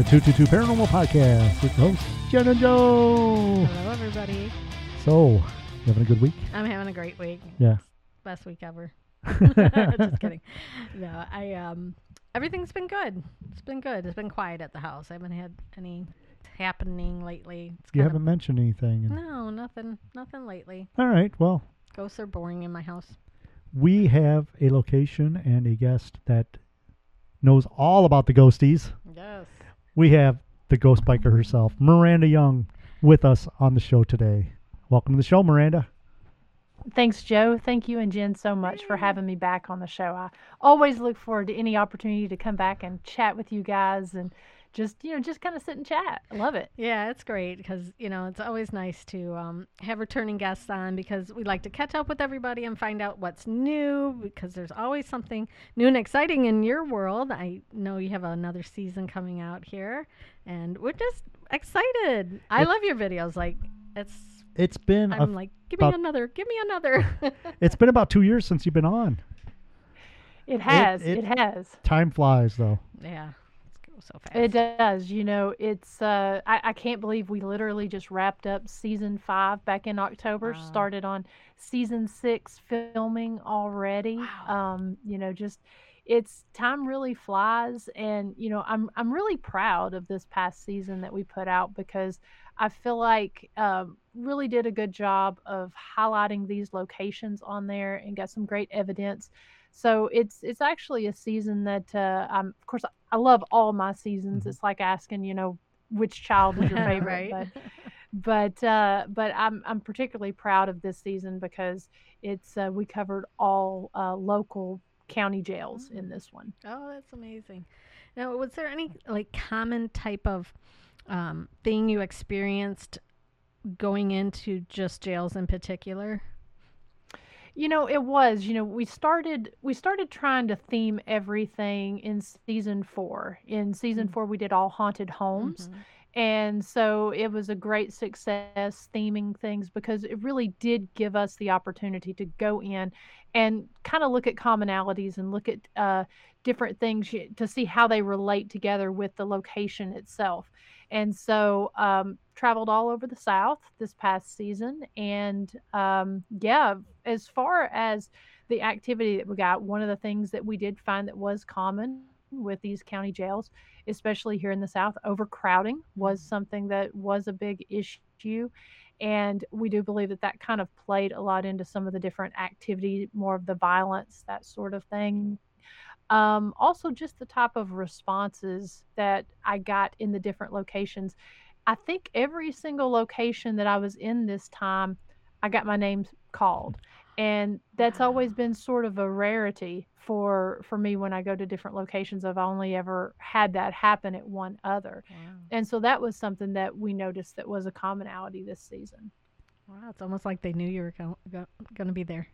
the 222 Paranormal Podcast with hosts Jen and Joe. Hello, everybody. So, you having a good week? I'm having a great week. Yeah. Best week ever. Just kidding. No, I um, everything's been good. It's been good. It's been quiet at the house. I haven't had any happening lately. It's You haven't mentioned anything. No, nothing. Nothing lately. All right. Well, Ghosts are boring in my house. we have a location and a guest that knows all about the ghosties. Yes. We have the ghost biker herself, Miranda Young, with us on the show today. Welcome to the show, Miranda. Thanks, Joe. Thank you and Jen so much for having me back on the show. I always look forward to any opportunity to come back and chat with you guys and just, you know, just kind of sit and chat. I love it. Yeah, it's great because you know it's always nice to um, have returning guests on because we like to catch up with everybody and find out what's new because there's always something new and exciting in your world. I know you have another season coming out here, and we're just excited. I love your videos. Like it's, it's been I'm like, give me another, give me another. it's been about two years since you've been on. It has. it- It, has. Time flies, though. yeah, it's go so fast. It does. You know, it's, uh, I, I can't believe we literally just wrapped up season five back in October, Wow. started on season six filming already. Wow. Um, you know, just it's time really flies and you know i'm i'm really proud of this past season that we put out because i feel like um, really did a good job of highlighting these locations on there and got some great evidence so it's it's actually a season that uh, i'm of course i love all my seasons Mhm. it's like asking you know which child is your favorite right? but but uh, but I'm I'm particularly proud of this season because it's uh, we covered all uh, local county jails in this one. Oh, that's amazing. Now, was there any like common type of um, thing you experienced going into just jails in particular? You know, it was. You know, we started we started trying to theme everything in season four. In season Mm. four, we did all haunted homes. Mhm. And so it was a great success theming things because it really did give us the opportunity to go in and kind of look at commonalities and look at uh, different things to see how they relate together with the location itself. And so um, traveled all over the South this past season. And um, yeah, as far as the activity that we got, one of the things that we did find that was common with these county jails especially here in the South, overcrowding was something that was a big issue. And we do believe that that kind of played a lot into some of the different activity, more of the violence, that sort of thing. Um, also, just the type of responses that I got in the different locations. I think every single location that I was in this time, I got my name called. And that's always been sort of a rarity for for me when I go to different locations. I've only ever had that happen at one other. Wow. And so that was something that we noticed that was a commonality this season. Wow, it's almost like they knew you were go- go- going to be there.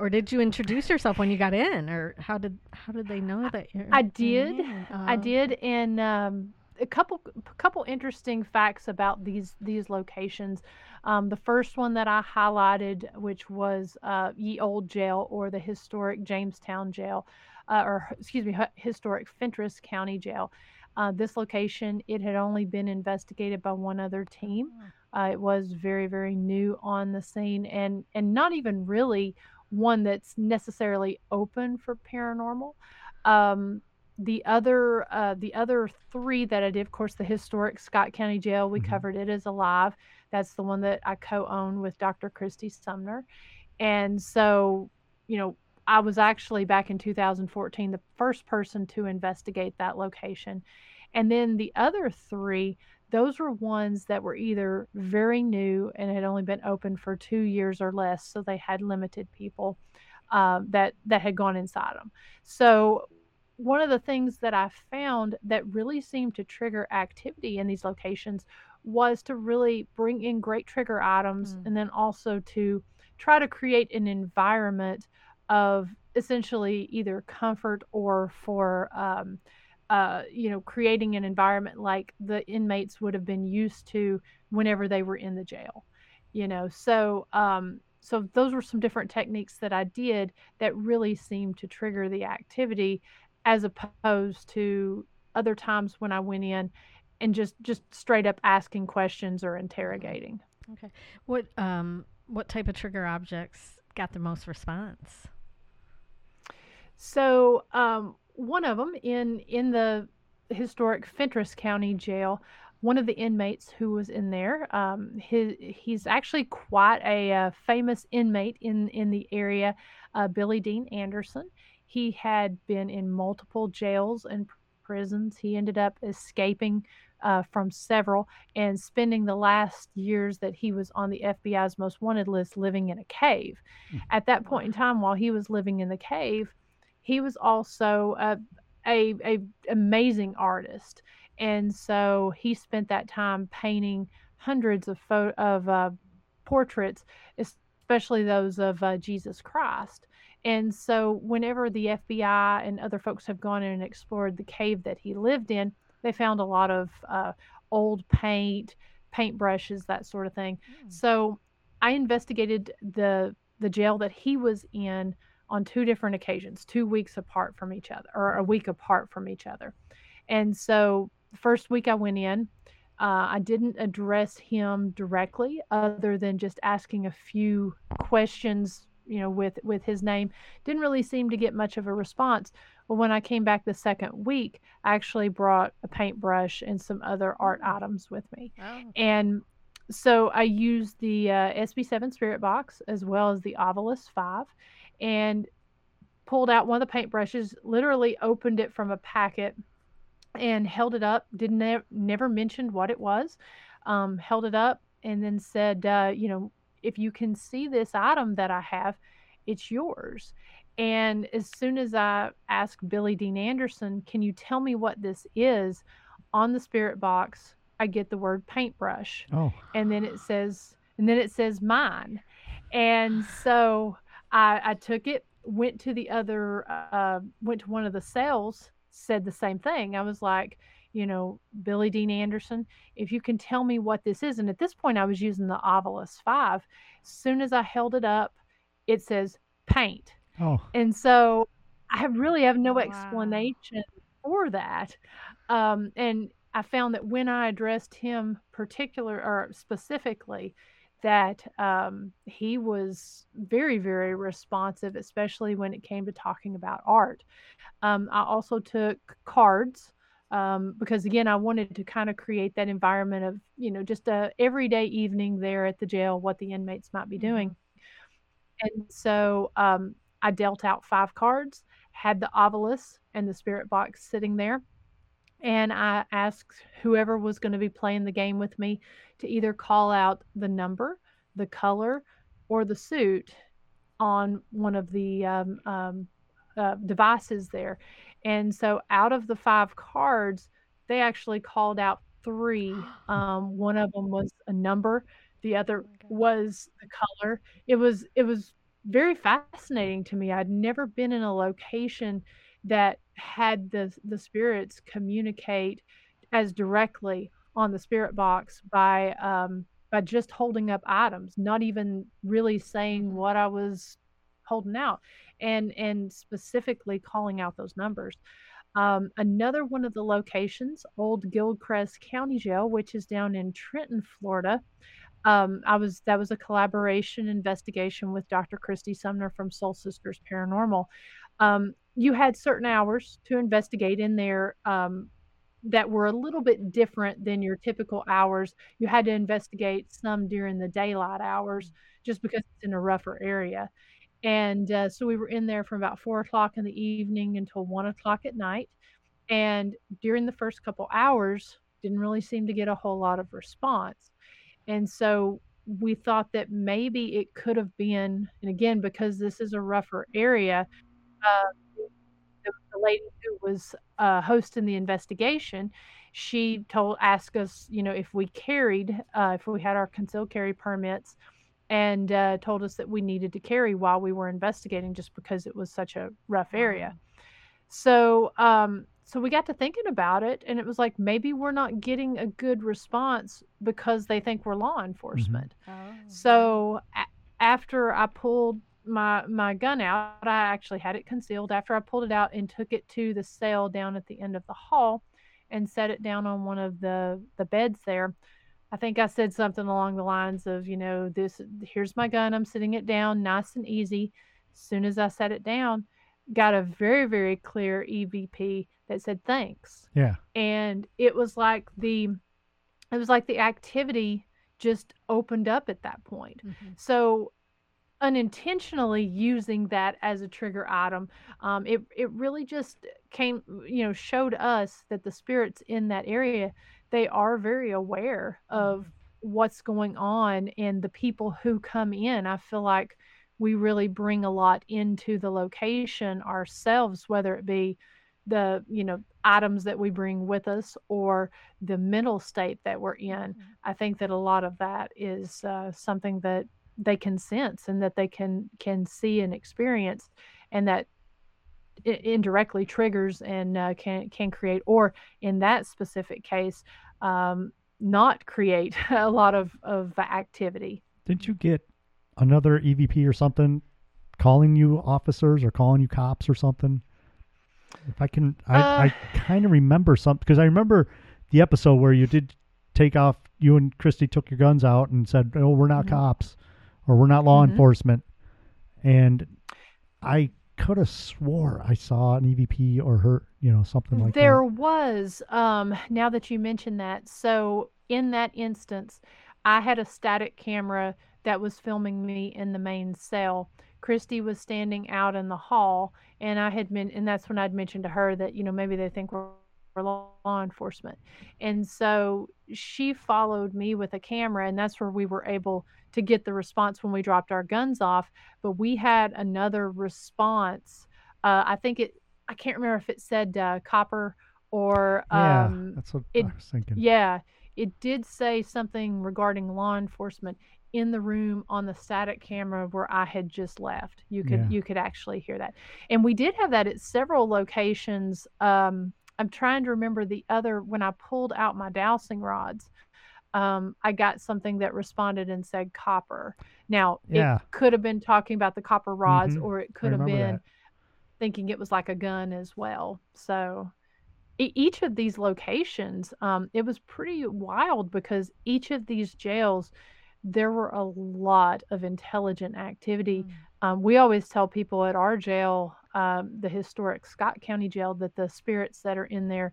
Or did you introduce yourself when you got in, or how did how did they know that you're? I did. in? I Oh, did, and um, a couple a couple interesting facts about these these locations. Um, the first one that I highlighted, which was uh, Ye Old Jail or the historic Jamestown Jail, uh, or excuse me, historic Fentress County Jail. Uh, this location, it had only been investigated by one other team. Uh, it was very, very new on the scene, and and not even really one that's necessarily open for paranormal. Um, the other uh, the other three that I did, of course, the historic Scott County Jail, we Mhm. covered it as alive. That's the one that I co-own with Dr. Christy Sumner, and so you know I was actually back in 2014 the first person to investigate that location, and then the other three those were ones that were either very new and had only been open for two years or less, so they had limited people um, that that had gone inside them. So one of the things that I found that really seemed to trigger activity in these locations was to really bring in great trigger items Mm. and then also to try to create an environment of essentially either comfort or for um, uh, you know creating an environment like the inmates would have been used to whenever they were in the jail you know so um, so those were some different techniques that I did that really seemed to trigger the activity as opposed to other times when I went in and just just straight up asking questions or interrogating. Okay. What um what type of trigger objects got the most response? So um, one of them in in the historic Fentress County Jail, one of the inmates who was in there, um, his, he's actually quite a uh, famous inmate in in the area, uh, Billy Dean Anderson. He had been in multiple jails and prisons. He ended up escaping uh, from several and spending the last years that he was on the FBI's most wanted list living in a cave. Mm. At that point in time, while he was living in the cave, he was also a, a, a amazing artist, and so he spent that time painting hundreds of pho- of uh, portraits, especially those of uh, Jesus Christ. And so, whenever the FBI and other folks have gone in and explored the cave that he lived in, they found a lot of uh, old paint, paintbrushes, that sort of thing. Mm. So I investigated the the jail that he was in on two different occasions, two weeks apart from each other, or a week apart from each other. And so the first week I went in, uh, I didn't address him directly, other than just asking a few questions, you know, with with his name. Didn't really seem to get much of a response. But when I came back the second week, I actually brought a paintbrush and some other art mm. items with me. Oh. And so I used the uh, SB7 Spirit Box as well as the Ovilus 5 and pulled out one of the paintbrushes, literally opened it from a packet and held it up. Didn't ne- never mentioned what it was. Um, held it up and then said, uh, you know, if you can see this item that I have, it's yours. And as soon as I asked Billy Dean Anderson, can you tell me what this is? On the spirit box, I get the word paintbrush. Oh. And then it says, and then it says mine. And so I, I took it, went to the other, uh, went to one of the cells, said the same thing. I was like, you know, Billy Dean Anderson, if you can tell me what this is. And at this point, I was using the Ovilus 5. As soon as I held it up, it says paint. Oh. And so I really have no wow. explanation for that. Um, and I found that when I addressed him particular or specifically, that um, he was very, very responsive, especially when it came to talking about art. Um, I also took cards um, because, again, I wanted to kind of create that environment of, you know, just a everyday evening there at the jail, what the inmates might be doing. Mm-hmm. And so um, I dealt out five cards, had the Ovilus and the spirit box sitting there. And I asked whoever was going to be playing the game with me to either call out the number, the color, or the suit on one of the um, um, uh, devices there. And so out of the five cards, they actually called out three. Um, one of them was a number, the other oh was the color. It was it was very fascinating to me. I'd never been in a location that had the the spirits communicate as directly on the spirit box by um, by just holding up items, not even really saying mm-hmm. what I was holding out, and and specifically calling out those numbers. Um, another one of the locations, Old Gilchrist County Jail, which is down in Trenton, Florida um, I was that was a collaboration investigation with Dr. Christy Sumner from Soul Sisters Paranormal. Um, you had certain hours to investigate in there um, that were a little bit different than your typical hours. You had to investigate some during the daylight hours just because it's in a rougher area. And uh, so we were in there from about four o'clock in the evening until one o'clock at night. And during the first couple hours, didn't really seem to get a whole lot of response. And so we thought that maybe it could have been, and again, because this is a rougher area, uh, the, the, lady who was uh, hosting the investigation, she told, asked us, you know, if we carried, uh, if we had our concealed carry permits, and uh, told us that we needed to carry while we were investigating, just because it was such a rough area. So um, so we got to thinking about it and it was like maybe we're not getting a good response because they think we're law mm-hmm. enforcement mm-hmm. oh. so a- after i pulled my my gun out i actually had it concealed after i pulled it out and took it to the cell down at the end of the hall and set it down on one of the the beds there. I think I said something along the lines of, you know, this here's my gun, I'm sitting it down nice and easy. As soon as I set it down, got a very very clear EVP that said thanks. Yeah. And it was like the it was like the activity just opened up at that point. Mhm. So unintentionally using that as a trigger item, um, it it really just came, you know, showed us that the spirits in that area they are very aware of what's going on and the people who come in. I feel like we really bring a lot into the location ourselves, whether it be the you know items that we bring with us or the mental state that we're in Mhm. i think that a lot of that is uh, something that they can sense and that they can can see and experience and that indirectly triggers and uh, can can create or in that specific case um, not create a lot of of activity Didn't you get another EVP or something calling you officers or calling you cops or something? If I can, I, Uh, I kind of remember something because I remember the episode where you did take off. You and Christy took your guns out and said, "Oh, we're not Mhm. cops, or we're not law Mhm. enforcement." And I could have swore I saw an EVP or her, you know, something like there that. There was um now that you mention that so in that instance i had a static camera that was filming me in the main cell christy was standing out in the hall and i had been and that's when i'd mentioned to her that you know maybe they think we're we're law enforcement and so she followed me with a camera and that's where we were able to get the response when we dropped our guns off but we had another response uh, i think it I can't remember if it said uh, copper or yeah, um, that's what it- I was thinking. yeah, it did say something regarding law enforcement in the room on the static camera where I had just left. You could Yeah. you could actually hear that, and we did have that at several locations. Um, I'm trying to remember the other when I pulled out my dowsing rods. Um, I got something that responded and said copper. Now Yeah. it could have been talking about the copper rods, Mhm. or it could have been that. thinking it was like a gun as well. So e- each of these locations, um, it was pretty wild because each of these jails, there were a lot of intelligent activity. Mm. Um, we always tell people at our jail, um, the historic Scott County Jail, that the spirits that are in there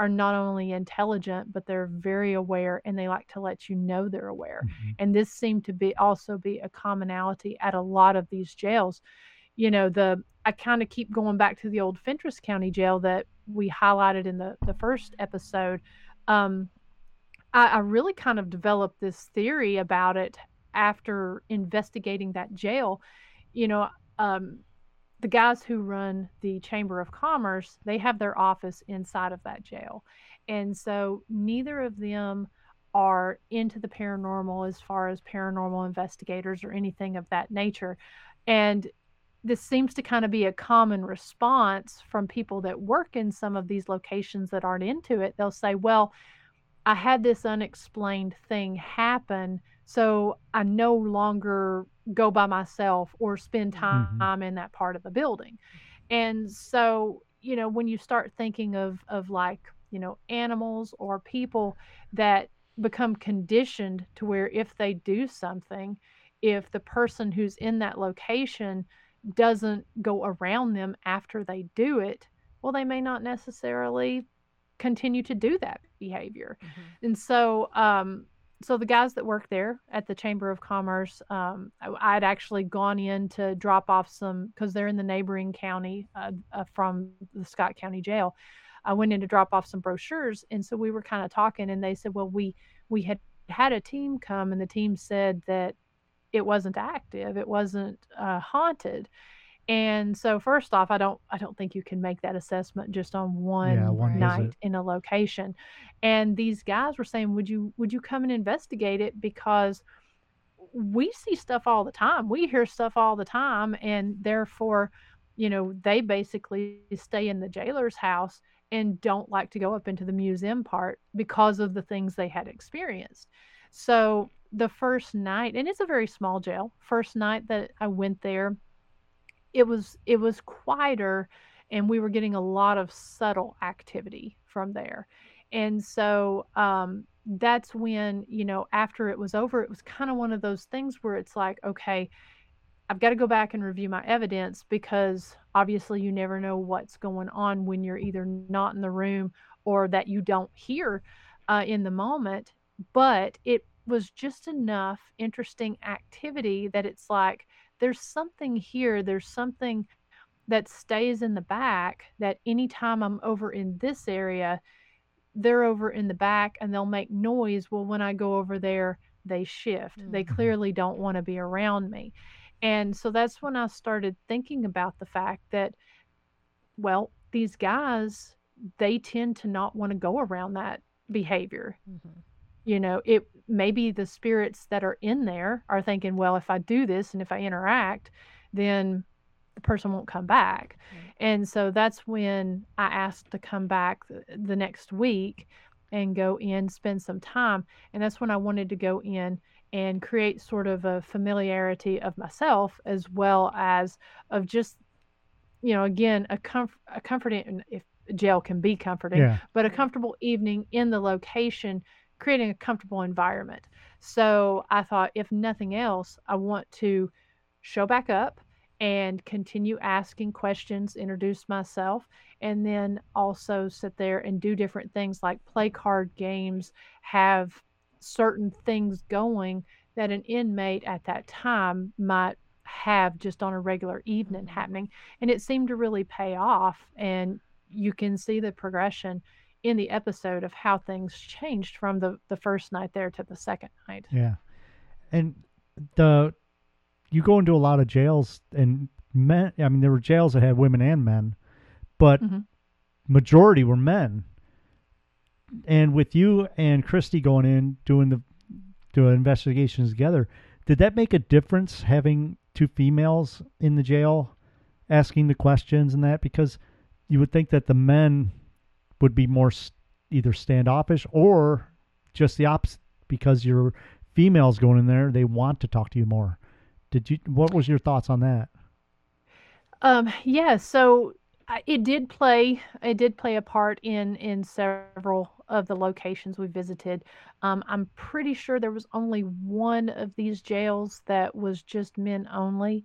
are not only intelligent, but they're very aware and they like to let you know they're aware. Mhm. and this seemed to be also be a commonality at a lot of these jails. You know the i kind of keep going back to the old fentress county jail that we highlighted in the the first episode. Um i, I really kind of developed this theory about it after investigating that jail. You know um the guys who run the chamber of commerce they have their office inside of that jail and so neither of them are into the paranormal as far as paranormal investigators or anything of that nature. And this seems to kind of be a common response from people that work in some of these locations that aren't into it. They'll say, Well, I had this unexplained thing happen, so I no longer go by myself or spend Mhm. time in that part of the building. And so, you know, when you start thinking of of like, you know, animals or people that become conditioned to where if they do something, if the person who's in that location doesn't go around them after they do it, well, they may not necessarily continue to do that behavior. Mhm. And so, um, so the guys that work there at the Chamber of Commerce, um, I, I'd actually gone in to drop off some because they're in the neighboring county uh, uh, from the Scott County Jail. I went in to drop off some brochures, and so we were kind of talking, and they said, "Well, we we had had a team come, and the team said that it wasn't active, it wasn't uh, haunted." And so, first off, I don't I don't think you can make that assessment just on one, Yeah, one night visit. in a location. And these guys were saying, "Would you would you come and investigate it because?" we see stuff all the time. We hear stuff all the time, and therefore, you know, they basically stay in the jailer's house and don't like to go up into the museum part because of the things they had experienced. So the first night, and it's a very small jail. First night that I went there, it was it was quieter, and we were getting a lot of subtle activity from there. and so um, that's when you know after it was over, it was kind of one of those things where it's like, okay, I've got to go back and review my evidence because obviously you never know what's going on when you're either not in the room or that you don't hear uh, in the moment. But it was just enough interesting activity that it's like there's something here, there's something that stays in the back that anytime I'm over in this area, they're over in the back and they'll make noise. Well, when I go over there, they shift. Mm-hmm. They clearly don't want to be around me. And so that's when I started thinking about the fact that, well, these guys, they tend to not want to go around that behavior. Mm-hmm. You know, it maybe the spirits that are in there are thinking, well, if I do this and if I interact, then the person won't come back. Mm-hmm. And so that's when I asked to come back the, next week and go in, spend some time. And that's when I wanted to go in and create sort of a familiarity of myself as well as of just, you know, again, a, comf- a comforting, if jail can be comforting, yeah. but a comfortable evening in the location, creating a comfortable environment. So I thought, if nothing else, I want to show back up and continue asking questions, introduce myself, and then also sit there and do different things like play card games, have certain things going that an inmate at that time might have just on a regular evening happening. And it seemed to really pay off. And you can see the progression in the episode of how things changed from the, the first night there to the second night. Yeah. And the you go into a lot of jails and men I mean there were jails that had women and men, but mm-hmm. majority were men. And with you and Christy going in doing the doing investigations together, did that make a difference having two females in the jail asking the questions and that because you would think that the men would be more either standoffish or just the opposite. Because you're females going in there they want to talk to you more. Did you what was your thoughts on that? Um yeah so it did play it did play a part in in several of the locations we visited. Um, i'm pretty sure there was only one of these jails that was just men only.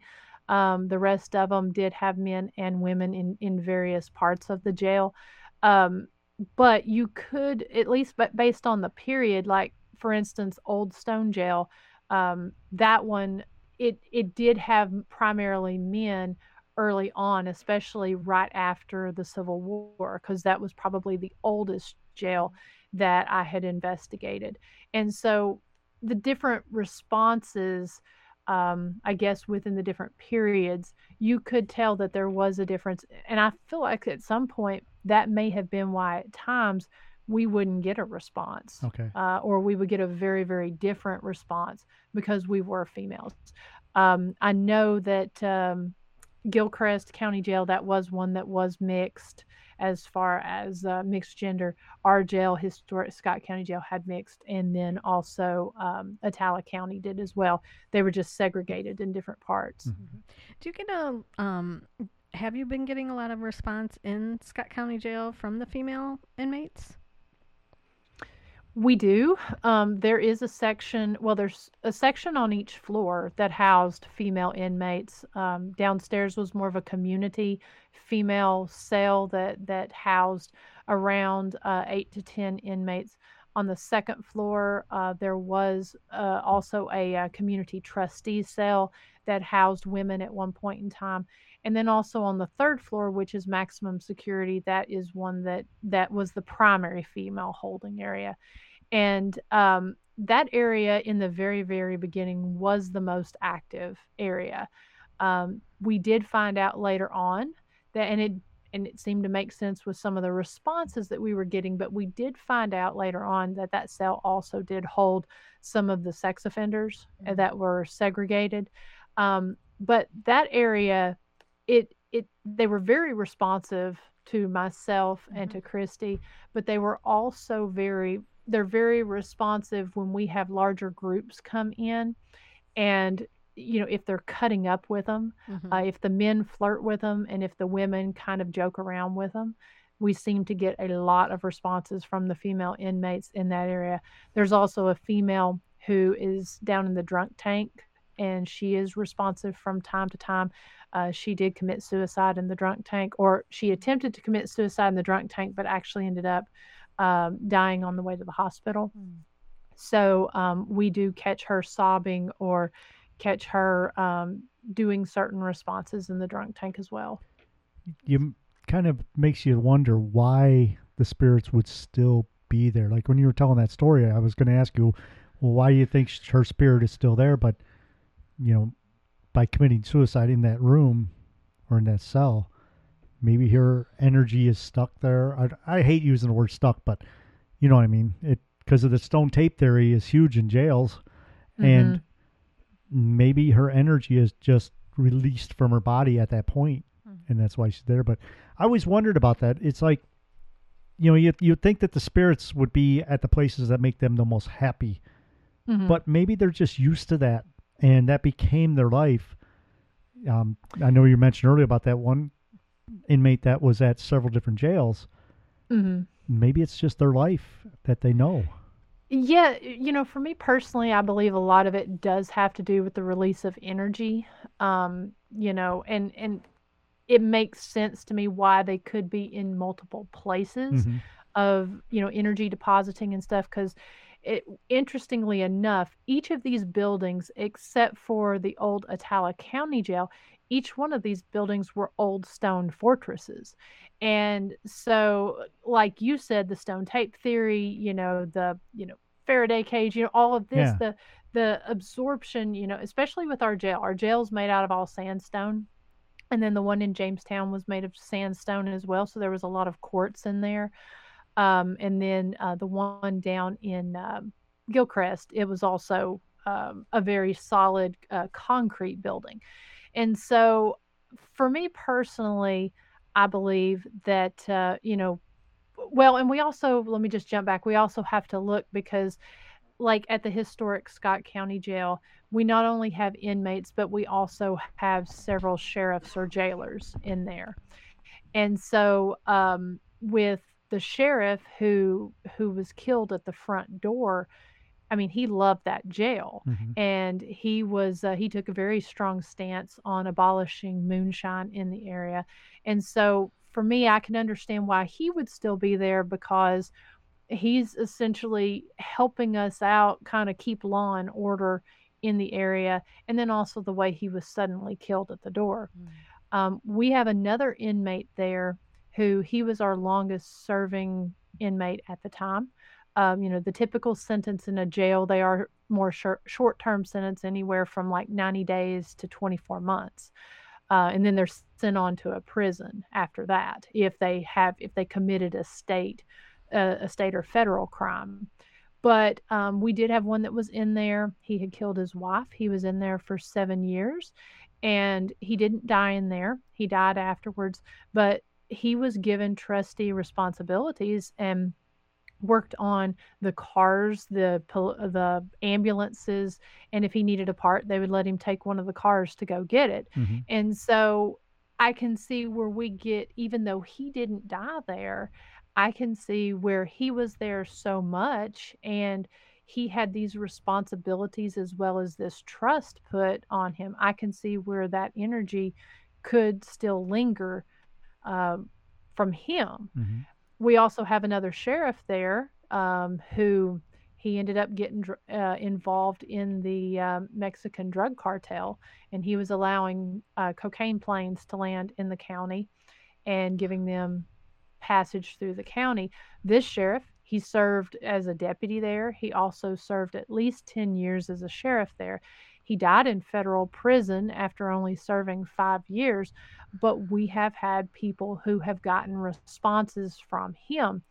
Um, the rest of them did have men and women in in various parts of the jail um, but you could at least but based on the period like for instance old stone jail um, that one it it did have primarily men early on, especially right after the Civil War, because that was probably the oldest jail that I had investigated. And so the different responses, um, I guess, within the different periods, you could tell that there was a difference. And I feel like at some point that may have been why at times we wouldn't get a response. Okay. Uh, or we would get a very, very different response because we were females. Um, I know that um, Gilchrist County Jail, that was one that was mixed as far as uh, mixed gender. Our jail, historic Scott County Jail, had mixed, and then also um, Attala County did as well. They were just segregated in different parts. Mm-hmm. Do you get a um, have you been getting a lot of response in Scott County Jail from the female inmates? We do. Um, there is a section, well, there's a section on each floor that housed female inmates. Um, downstairs was more of a community female cell that, that housed around uh, eight to 10 inmates. On the second floor, uh, there was uh, also a, a, uh, community trustee cell that housed women at one point in time. And then also on the third floor, which is maximum security, that is one that that was the primary female holding area. And um, that area in the very very beginning was the most active area. Um, we did find out later on that and it and it seemed to make sense with some of the responses that we were getting but we did find out later on that that cell also did hold some of the sex offenders mm-hmm. that were segregated. Um, but that area it it they were very responsive to myself mm-hmm. and to Christy, but they were also very they're very responsive when we have larger groups come in and you know if they're cutting up with them mm-hmm. uh, if the men flirt with them and if the women kind of joke around with them we seem to get a lot of responses from the female inmates in that area. There's also a female who is down in the drunk tank and she is responsive from time to time. Uh, she did commit suicide in the drunk tank, or she attempted to commit suicide in the drunk tank, but actually ended up um, dying on the way to the hospital. Mm. So um, we do catch her sobbing or catch her um, doing certain responses in the drunk tank as well. You kind of makes you wonder why the spirits would still be there. Like when you were telling that story, I was going to ask you, well, why do you think her spirit is still there? But you know, by committing suicide in that room or in that cell, maybe her energy is stuck there. I, I hate using the word stuck, but you know what I mean. It because of the stone tape theory is huge in jails, mm-hmm. and maybe her energy is just released from her body at that point, mm-hmm. and that's why she's there. But I always wondered about that. It's like, you know, you you think that the spirits would be at the places that make them the most happy, mm-hmm. but maybe they're just used to that, and that became their life. Um, I know you mentioned earlier about that one inmate that was at several different jails. Mm-hmm. Maybe it's just their life that they know. Yeah, you know, for me personally, I believe a lot of it does have to do with the release of energy. Um, you know, and and it makes sense to me why they could be in multiple places mm-hmm. of, you know, energy depositing and stuff cuz it interestingly enough, each of these buildings except for the old Attala County Jail, each one of these buildings were old stone fortresses. And so, like you said, the stone tape theory, you know, the, you know, Faraday cage, you know, all of this, yeah. the, the absorption, you know, especially with our jail. Our jail's made out of all sandstone. And then the one in Jamestown was made of sandstone as well. So there was a lot of quartz in there. Um, and then uh, the one down in um, Gilchrist, it was also um, a very solid uh, concrete building. And so for me personally, I believe that, uh, you know, well, and we also, let me just jump back. We also have to look because, like at the historic Scott County Jail, we not only have inmates, but we also have several sheriffs or jailers in there. And so, um, with the sheriff who who was killed at the front door, I mean, he loved that jail, mm-hmm. and he was uh, he took a very strong stance on abolishing moonshine in the area, and so for me, I can understand why he would still be there because he's essentially helping us out, kind of keep law and order in the area, and then also the way he was suddenly killed at the door. Mm-hmm. Um, we have another inmate there who he was our longest serving inmate at the time. Um, you know, the typical sentence in a jail, they are more short term sentence, anywhere from like 90 days to 24 months. Uh, and then they're sent on to a prison after that if they have if they committed a state uh, a state or federal crime. But um, we did have one that was in there. He had killed his wife. He was in there for seven years and he didn't die in there. He died afterwards but he was given trustee responsibilities and worked on the cars, the the ambulances, and if he needed a part, they would let him take one of the cars to go get it. Mm-hmm. And so I can see where we get, even though he didn't die there, I can see where he was there so much and he had these responsibilities as well as this trust put on him. I can see where that energy could still linger uh, from him. Mm-hmm we also have another sheriff there um, who he ended up getting uh, involved in the um, Mexican drug cartel, and he was allowing uh, cocaine planes to land in the county and giving them passage through the county. This sheriff, he served as a deputy there. He also served at least 10 years as a sheriff there. He died in federal prison after only serving five years, but we have had people who have gotten responses from him.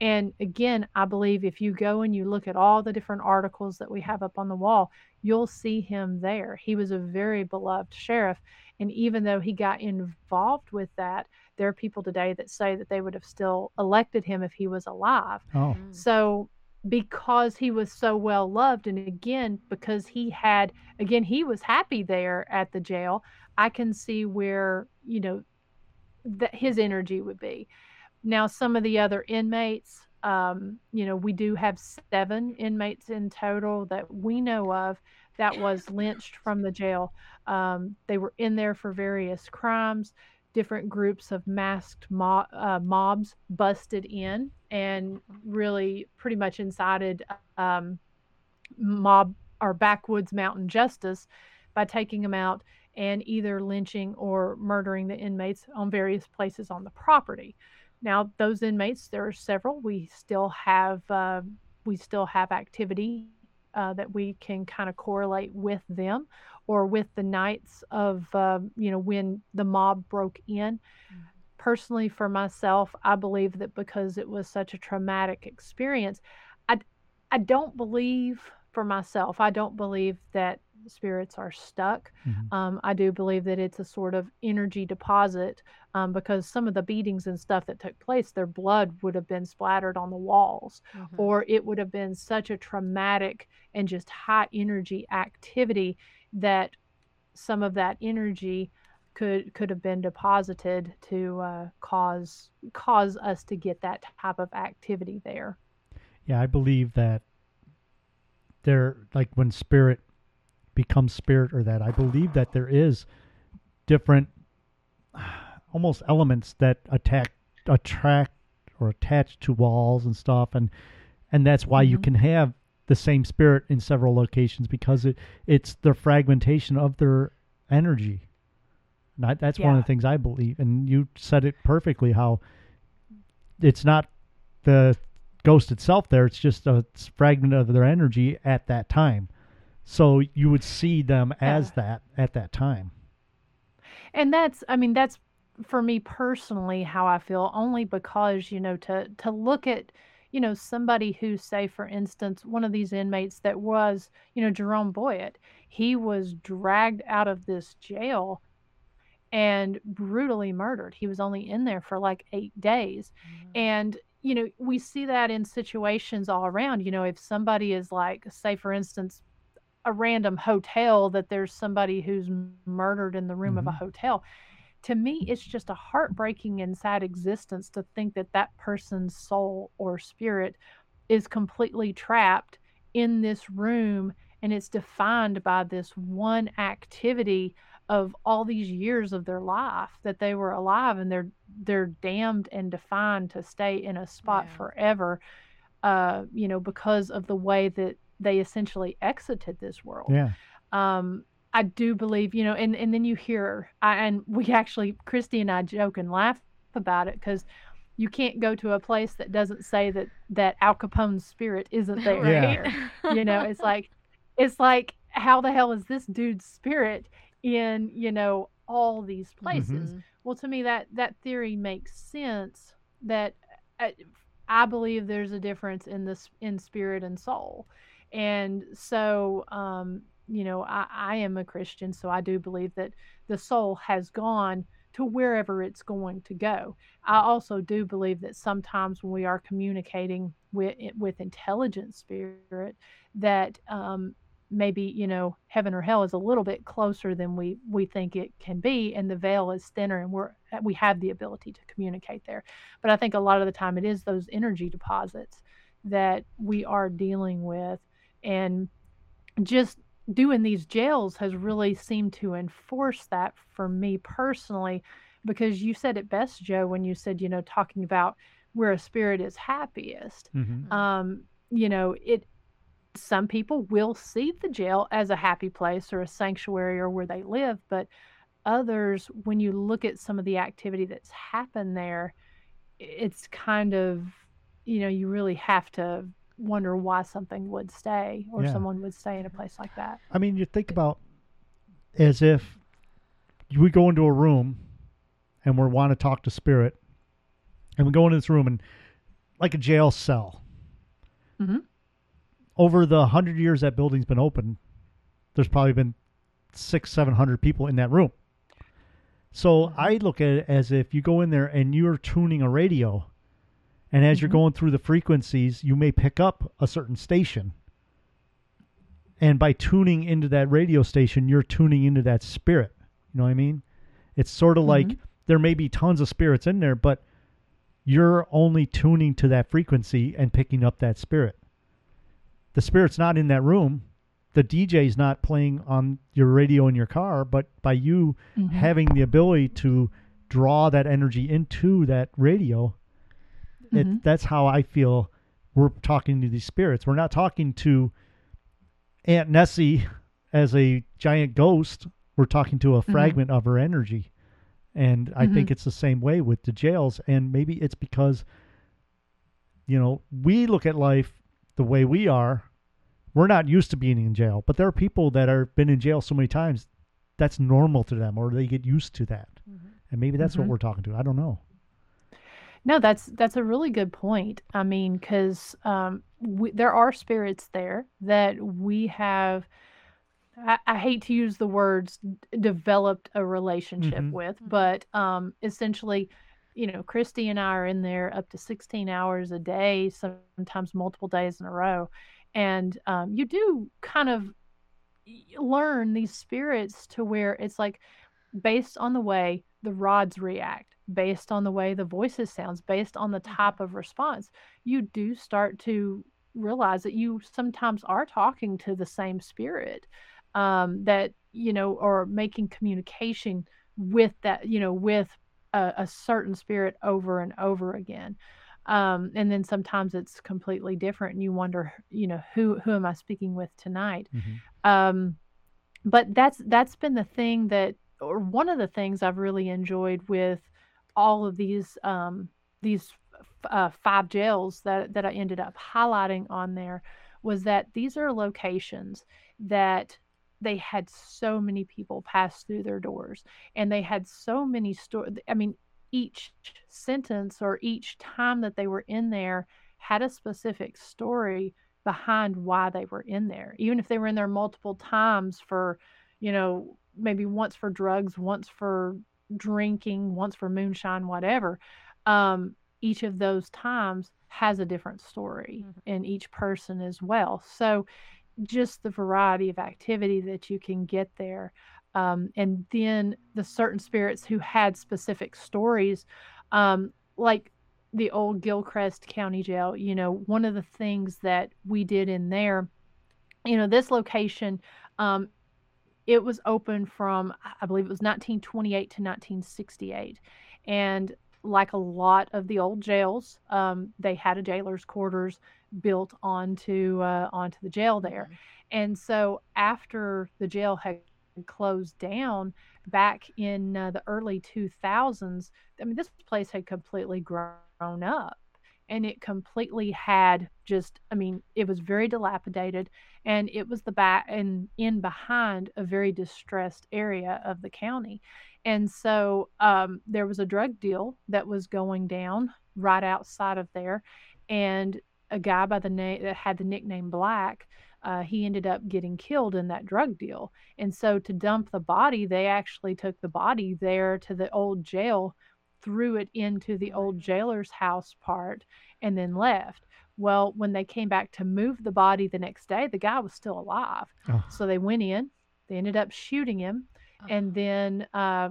And again, I believe if you go and you look at all the different articles that we have up on the wall, you'll see him there. He was a very beloved sheriff. And even though he got involved with that, there are people today that say that they would have still elected him if he was alive. Oh. Mm. So because he was so well loved and again because he had again he was happy there at the jail i can see where you know that his energy would be Now, some of the other inmates, um, you know, we do have seven inmates in total that we know of that was lynched from the jail. Um, they were in there for various crimes. Different groups of masked uh, mobs busted in and really pretty much incited um, mob or backwoods mountain justice by taking them out and either lynching or murdering the inmates on various places on the property. Now, those inmates, there are several. We still have uh, we still have activity uh, that we can kind of correlate with them or with the nights of uh, you know when the mob broke in. Mm-hmm. Personally, for myself, I believe that because it was such a traumatic experience, I I don't believe for myself. I don't believe that spirits are stuck. Mm-hmm. Um, I do believe that it's a sort of energy deposit um, because some of the beatings and stuff that took place, their blood would have been splattered on the walls, mm-hmm. or it would have been such a traumatic and just high energy activity that some of that energy could could have been deposited to uh, cause cause us to get that type of activity there. Yeah, I believe that there, like when spirit becomes spirit or that. I believe that there is different almost elements that attack attract or attach to walls and stuff and and that's why mm-hmm. you can have the same spirit in several locations because it it's the fragmentation of their energy. Not, that's yeah. one of the things I believe and you said it perfectly how it's not the ghost itself there it's just a fragment of their energy at that time so you would see them as yeah. that at that time. And that's I mean that's for me personally how I feel only because you know to to look at you know somebody who say for instance one of these inmates that was you know Jerome Boyett he was dragged out of this jail and brutally murdered he was only in there for like 8 days mm-hmm. and you know we see that in situations all around you know if somebody is like say for instance a random hotel that there's somebody who's murdered in the room mm-hmm. of a mm-hmm. hotel to me it's just a heartbreaking and sad existence to think that that person's soul or spirit is completely trapped in this room and it's defined by this one activity of all these years of their life that they were alive and they're they're damned and defined to stay in a spot yeah. forever uh you know because of the way that they essentially exited this world. Yeah. Um, I do believe, you know, and, and then you hear, I, and we actually, Christy and I joke and laugh about it because you can't go to a place that doesn't say that that Al Capone's spirit isn't there. Yeah. you know, it's like, it's like, how the hell is this dude's spirit in, you know, all these places? Mm-hmm. Well, to me, that that theory makes sense. That uh, I believe there's a difference in this in spirit and soul and so, um, you know, I, I am a Christian, so I do believe that the soul has gone to wherever it's going to go. I also do believe that sometimes when we are communicating with with intelligent spirit, that um, maybe you know heaven or hell is a little bit closer than we we think it can be, and the veil is thinner, and we're we have the ability to communicate there. But I think a lot of the time it is those energy deposits that we are dealing with and just doing these jails has really seemed to enforce that for me personally because you said it best joe when you said you know talking about where a spirit is happiest mm-hmm. um you know it some people will see the jail as a happy place or a sanctuary or where they live but others when you look at some of the activity that's happened there it's kind of you know you really have to wonder why something would stay or yeah. someone would stay in a place like that. I mean, you think about as if we go into a room and we want to talk to spirit, and we go into this room and like a jail cell. Mm-hmm. Over the hundred years that building's been open, there's probably been six, seven hundred people in that room. So mm-hmm. I look at it as if you go in there and you're tuning a radio and as mm-hmm. you're going through the frequencies, you may pick up a certain station. And by tuning into that radio station, you're tuning into that spirit. You know what I mean? It's sort of mm-hmm. like there may be tons of spirits in there, but you're only tuning to that frequency and picking up that spirit. The spirit's not in that room. The DJ's not playing on your radio in your car, but by you mm-hmm. having the ability to draw that energy into that radio, mm-hmm. it, that's how I feel we're talking to these spirits. We're not talking to Aunt Nessie as a giant ghost. We're talking to a mm-hmm. fragment of her energy. And I mm-hmm. think it's the same way with the jails. And maybe it's because, you know, we look at life the way we are. We're not used to being in jail, but there are people that are been in jail so many times that's normal to them or they get used to that. Mm-hmm. And maybe that's what mm-hmm. we're talking to. I don't know. No, that's that's a really good point. I mean, because um, there are spirits there that we have I, I hate to use the words developed a relationship mm-hmm. with, mm-hmm. but um, essentially, you know, Christy and I are in there up to 16 hours a day, sometimes multiple days in a row. And um, you do kind of learn these spirits to where it's like based on the way the rods react, based on the way the voices sounds, based on the mm-hmm. type of response, you do start to realize that you sometimes are talking to the same spirit um, that you know or making communication with that you know with a, a certain spirit over and over again um, and then sometimes it's completely different and you wonder you know who who am i speaking with tonight mm-hmm. um, but that's that's been the thing that or one of the things i've really enjoyed with all of these um, these uh, five jails that that i ended up highlighting on there was that these are locations that they had so many people pass through their doors and they had so many stories i mean each sentence or each time that they were in there had a specific story behind why they were in there. Even if they were in there multiple times for you know maybe once for drugs once for drinking once for moonshine whatever um, each of those times has a different story mm-hmm. in each person as well so just the variety of activity that you can get there. Um, and then the certain spirits who had specific stories, um, like the old Gilchrist County Jail, you know, one of the things that we did in there, you know, this location, um, it was open from, I believe it was 1928 to 1968. And like a lot of the old jails, um, they had a jailer's quarters built onto uh, onto the jail there. Mm-hmm. And so after the jail had closed down back in uh, the early 2000s, I mean this place had completely grown up and it completely had just i mean it was very dilapidated and it was the back and in behind a very distressed area of the county and so um, there was a drug deal that was going down right outside of there and a guy by the name that had the nickname Black, uh, he ended up getting killed in that drug deal. And so to dump the body, they actually took the body there to the old jail, threw it into the old jailer's house part, and then left. Well, when they came back to move the body the next day, the guy was still alive. Oh. So they went in, they ended up shooting him, oh. and then uh,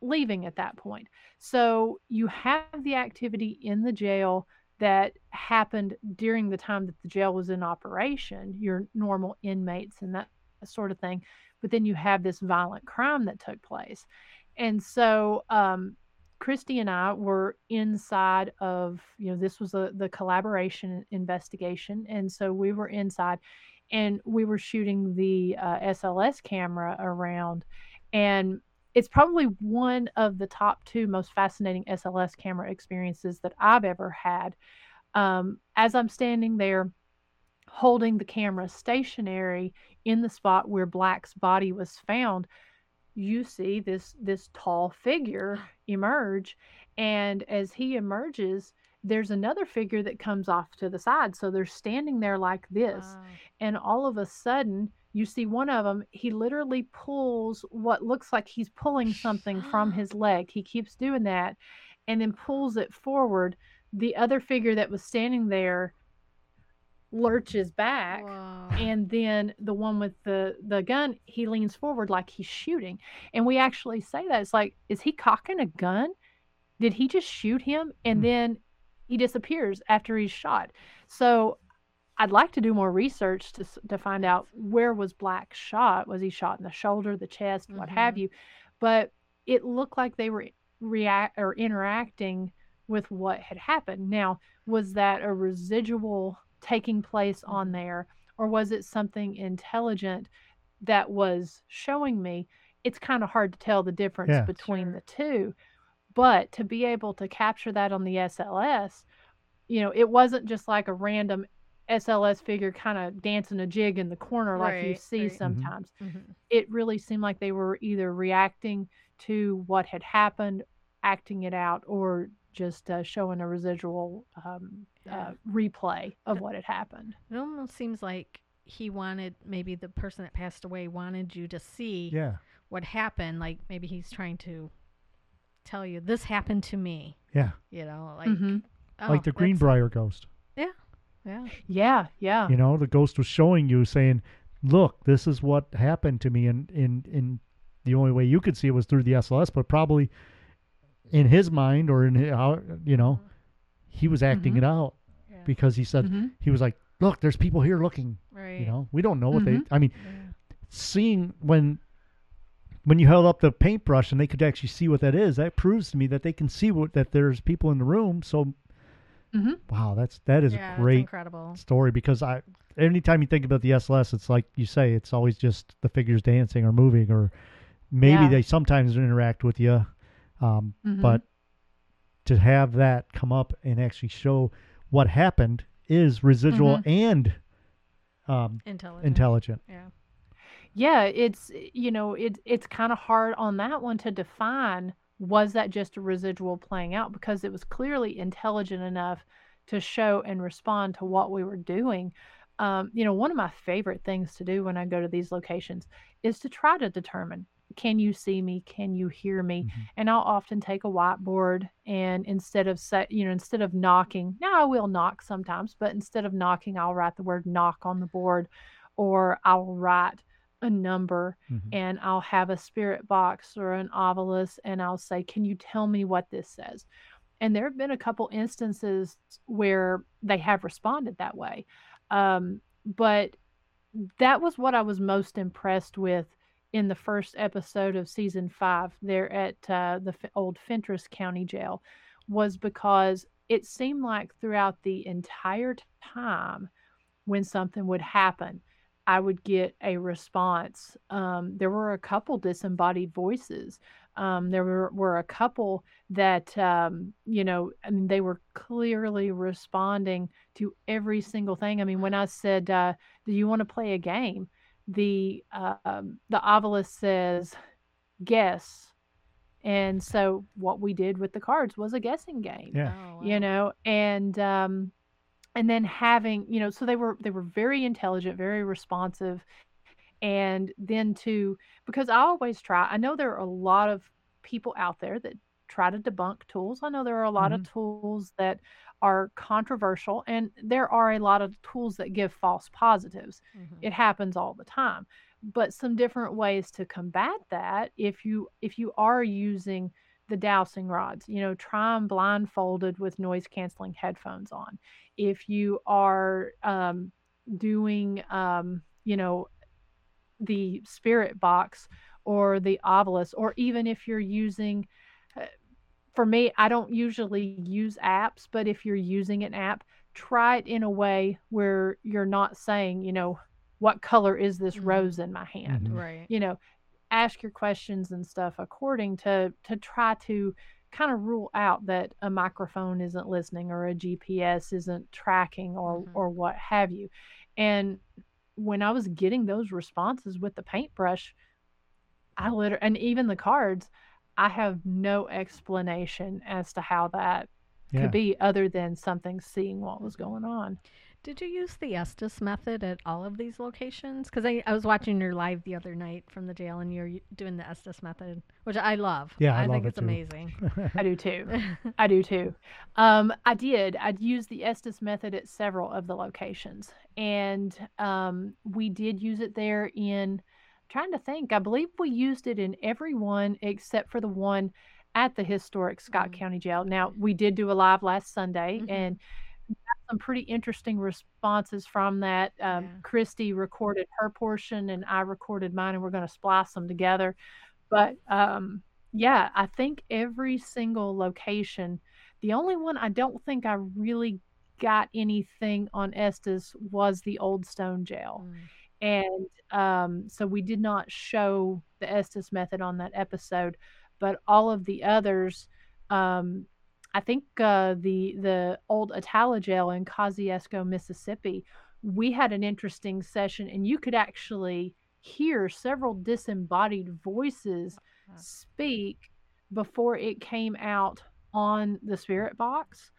leaving at that point. So you have the activity in the jail that happened during the time that the jail was in operation, your normal inmates and that sort of thing. But then you have this violent crime that took place. And so um, Christy and I were inside of, you know, this was a, the collaboration investigation. And so we were inside and we were shooting the uh, SLS camera around. And it's probably one of the top two most fascinating SLS camera experiences that I've ever had. Um, as I'm standing there holding the camera stationary in the spot where Black's body was found, you see this this tall figure emerge, and as he emerges, there's another figure that comes off to the side. So they're standing there like this, wow. and all of a sudden you see one of them he literally pulls what looks like he's pulling something from his leg he keeps doing that and then pulls it forward the other figure that was standing there lurches back Whoa. and then the one with the the gun he leans forward like he's shooting and we actually say that it's like is he cocking a gun did he just shoot him and mm. then he disappears after he's shot. So I'd like to do more research to to find out where was Black shot. Was he shot in the shoulder, the chest, what Mm-hmm. have you? But it looked like they were react or interacting with what had happened. Now, was that a residual taking place on Mm-hmm. there, or was it something intelligent that was showing me? It's kind of hard to tell the difference Yeah. between Sure. the two. But to be able to capture that on the SLS, you know, it wasn't just like a random SLS figure kind of dancing a jig in the corner like you Right, see right. Mhm. sometimes. Mhm. It really seemed like they were either reacting to what had happened, acting it out, or just uh, showing a residual um, Yeah. uh, replay of what had happened. It almost seems like he wanted maybe the person that passed away wanted you to see Yeah. what happened. Like maybe he's trying to tell you this happened to me. Yeah. You know, like Mhm. oh, like the Greenbrier ghost. Yeah, yeah. Yeah, yeah. You know, the ghost was showing you, saying, "Look, this is what happened to me," and in in the only way you could see it was through the SLS, but probably in his mind or in hi- how you know he was acting Mhm. it out Yeah. because he said Mhm. he was like, "Look, there's people here looking." Right. You know, we don't know what Mhm. they. I mean, Yeah. seeing when when you held up the paintbrush and they could actually see what that is, that proves to me that they can see what that there's people in the room. So, Mhm. wow, that's that is yeah, a great incredible. story because I anytime you think about the SLS, it's like you say, it's always just the figures dancing or moving, or maybe Yeah. they sometimes interact with you. Um, Mhm. But to have that come up and actually show what happened is residual Mhm. and um, Intelligent. intelligent. Yeah. Yeah, it's you know, it it's kind of hard on that one to define was that just a residual playing out because it was clearly intelligent enough to show and respond to what we were doing. Um, you know, one of my favorite things to do when I go to these locations is to try to determine can you see me? Can you hear me? Mhm. And I'll often take a whiteboard and instead of say, you know, instead of knocking, now I will knock sometimes, but instead of knocking, I'll write the word knock on the board or I'll write a number Mhm. and I'll have a spirit box or an ovilus and I'll say, Can you tell me what this says? And there have been a couple instances where they have responded that way. Um, but that was what I was most impressed with in the first episode of season five there at uh, the F- old Fentress County Jail was because it seemed like throughout the entire time when something would happen, I would get a response. Um, there were a couple disembodied voices. Um, there were, were a couple that, um, you know, I mean, they were clearly responding to every single thing. I mean, when I said, uh, "Do you want to play a game?" The uh, um, the ovilus says, "Guess," and so what we did with the cards was a guessing game Yeah. Oh, you know and um and then having you know so they were they were very intelligent very responsive and then to because i always try i know there are a lot of people out there that try to debunk tools. I know there are a lot of tools that are controversial and there are a lot of tools that give false positives Mhm. it happens all the time but some different ways to combat that if you if you are using the dowsing rods you know try them blindfolded with noise canceling headphones on if you are um, doing um, you know the spirit box or the ovilus or even if you're using for me i don't usually use apps but if you're using an app try it in a way where you're not saying you know what color is this Mhm. rose in my hand Mhm. Right. you know ask your questions and stuff according to to try to kind of rule out that a microphone isn't listening or a gps isn't tracking or Mhm. or what have you and when i was getting those responses with the paintbrush i literally and even the cards i have no explanation as to how that Yeah. could be other than something seeing what was going on Did you use the Estes method at all of these locations? Because I, I was watching your live the other night from the jail, and you're doing the Estes method, which I love. Yeah, I I, love think it it's too. amazing. i do too I do too. Um, I did. I'd used the Estes method at several of the locations, and um, we did use it there in. Trying to think, I believe we used it in every one except for the one at the historic Scott mm-hmm. County Jail. Now, we did do a live last Sunday mm-hmm. and some pretty interesting responses from that. Um, yeah. Christy recorded her portion and I recorded mine, and we're going to splice them together. But um, yeah, I think every single location, the only one I don't think I really got anything on Estes was the Old Stone Jail. Mm. And um, so we did not show the Estes method on that episode, but all of the others, um, I think uh, the the old jail in Kosciusko, Mississippi, we had an interesting session, and you could actually hear several disembodied voices speak before it came out on the spirit box,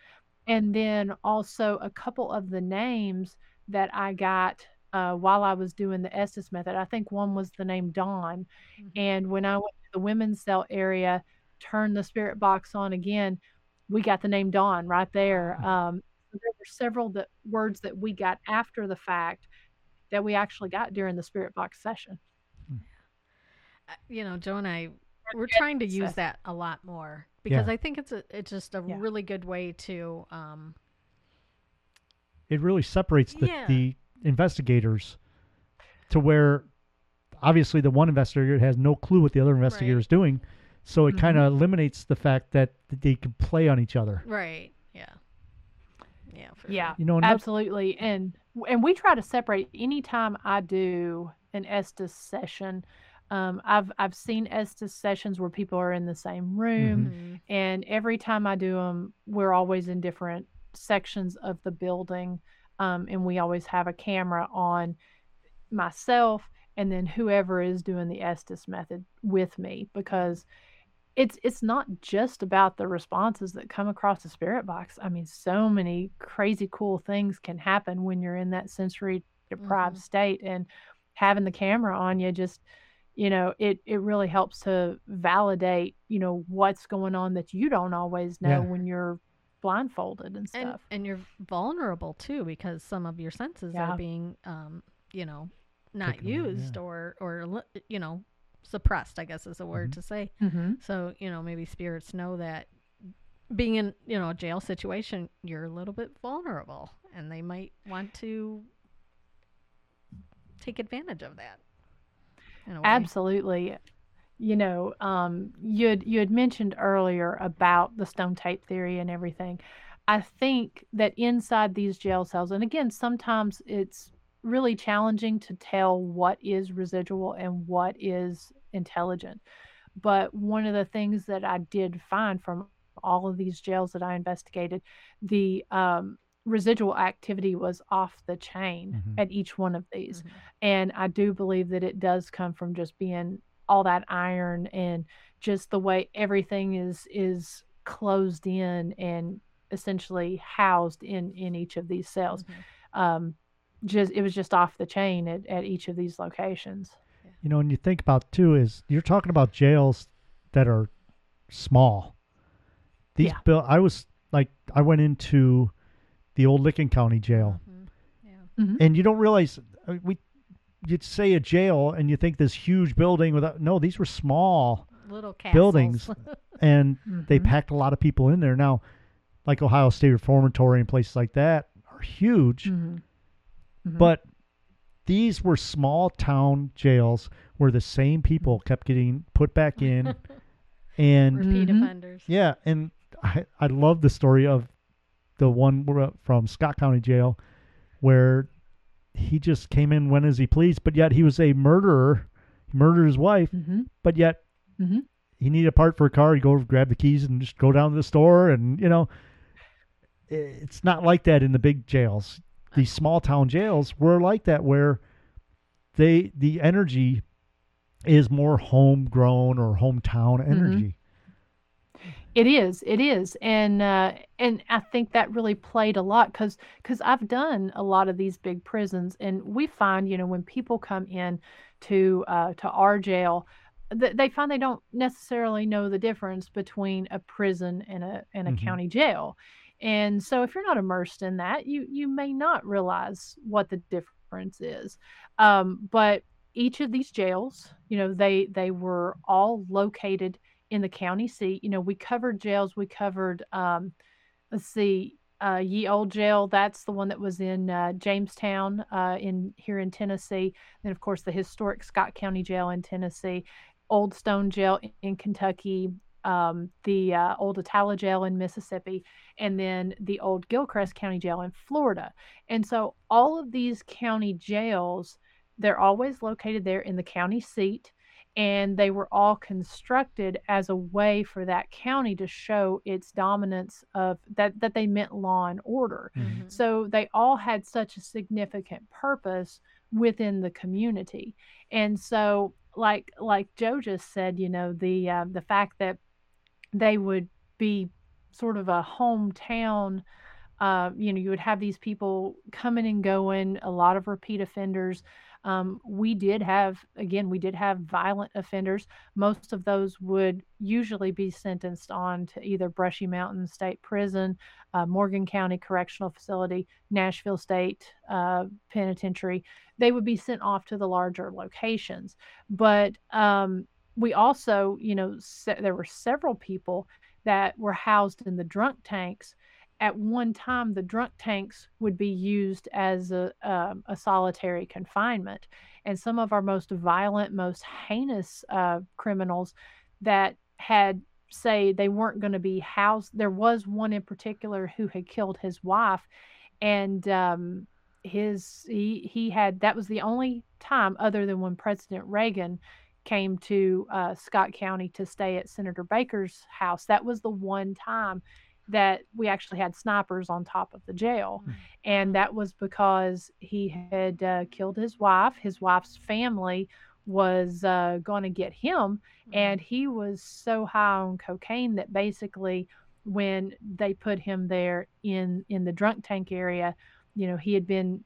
and then also a couple of the names that I got uh, while I was doing the Estes method. I think one was the name Dawn, mm-hmm. and when I went to the women's cell area, turned the spirit box on again we got the name Dawn right there. Um, there were several that words that we got after the fact that we actually got during the spirit box session. Hmm. Uh, you know, Joe and I, we're trying to use that a lot more because yeah. I think it's a it's just a yeah. really good way to. Um, it really separates the, yeah. the investigators to where obviously the one investigator has no clue what the other investigator right. is doing so it mm-hmm. kind of eliminates the fact that they can play on each other. Right. Yeah. Yeah. yeah. Sure. You know, absolutely. And and we try to separate. Anytime I do an Estes session, um, I've I've seen Estes sessions where people are in the same room, mm-hmm. and every time I do them, we're always in different sections of the building, um, and we always have a camera on myself and then whoever is doing the Estes method with me because it's it's not just about the responses that come across the spirit box. I mean, so many crazy cool things can happen when you're in that sensory deprived mm-hmm. state and having the camera on you just you know it it really helps to validate you know what's going on that you don't always know yeah. when you're blindfolded and stuff and, and, you're vulnerable too because some of your senses yeah. are being um you know not Taken used away, yeah. or or you know suppressed, I guess is a word mm-hmm. to say. Mm-hmm. So, you know, maybe spirits know that being in, you know, a jail situation, you're a little bit vulnerable and they might want to take advantage of that. Absolutely. You know, um, you had, you had mentioned earlier about the stone tape theory and everything. I think that inside these jail cells, and again, sometimes it's really challenging to tell what is residual and what is intelligent. But one of the things that I did find from all of these jails that I investigated, the um, residual activity was off the chain mm-hmm. at each one of these. Mm-hmm. And I do believe that it does come from just being all that iron and just the way everything is is closed in and essentially housed in in each of these cells. Mm-hmm. Um, just it was just off the chain at, at each of these locations. You know, and you think about too is you're talking about jails that are small. These yeah. bill I was like I went into the old Licking County jail. Mm-hmm. Yeah. Mm-hmm. And you don't realize uh, we you'd say a jail and you think this huge building without no these were small little buildings and mm-hmm. they packed a lot of people in there now like ohio state reformatory and places like that are huge mm-hmm. Mm-hmm. But these were small town jails where the same people kept getting put back in and repeat mm-hmm. offenders. Yeah, and I I love the story of the one from Scott County Jail where he just came in when as he pleased, but yet he was a murderer. He murdered his wife, mm-hmm. but yet mm-hmm. he needed a part for a car. He go grab the keys and just go down to the store, and you know, it's not like that in the big jails these small town jails were like that where they the energy is more homegrown or hometown mm-hmm. energy. It is, it is, and uh, and I think that really played a lot because because I've done a lot of these big prisons, and we find you know when people come in to uh, to our jail, th- they find they don't necessarily know the difference between a prison and a and a mm-hmm. county jail, and so if you're not immersed in that, you you may not realize what the difference is. Um, but each of these jails, you know, they they were all located in the county seat. You know, we covered jails. We covered, um, let's see, uh, Ye Old Jail. That's the one that was in uh, Jamestown, uh, in here in Tennessee. Then, of course, the historic Scott County Jail in Tennessee, Old Stone Jail in Kentucky, um, the uh, old Attala Jail in Mississippi, and then the old Gilchrist County Jail in Florida. And so, all of these county jails, they're always located there in the county seat and they were all constructed as a way for that county to show its dominance of that that they meant law and order. Mm-hmm. so they all had such a significant purpose within the community. And so like like joe just said you know the uh, the fact that they would be sort of a hometown uh, you know you would have these people coming and going a lot of repeat offenders um, we did have, again, we did have violent offenders. Most of those would usually be sentenced on to either Brushy Mountain State Prison, uh, Morgan County Correctional Facility, Nashville State uh, Penitentiary. They would be sent off to the larger locations. But um, we also, you know, se- there were several people that were housed in the drunk tanks at one time the drunk tanks would be used as a, um, a solitary confinement. And some of our most violent most heinous uh, criminals that had say they weren't going to be housed there was one in particular who had killed his wife and um, his he he had that was the only time other than when president reagan came to uh, scott county to stay at senator baker's house that was the one time that we actually had snipers on top of the jail. Mm-hmm. And that was because he had uh, killed his wife. His wife's family was uh, going to get him. Mm-hmm. And he was so high on cocaine that basically, when they put him there in, in the drunk tank area, you know, he had been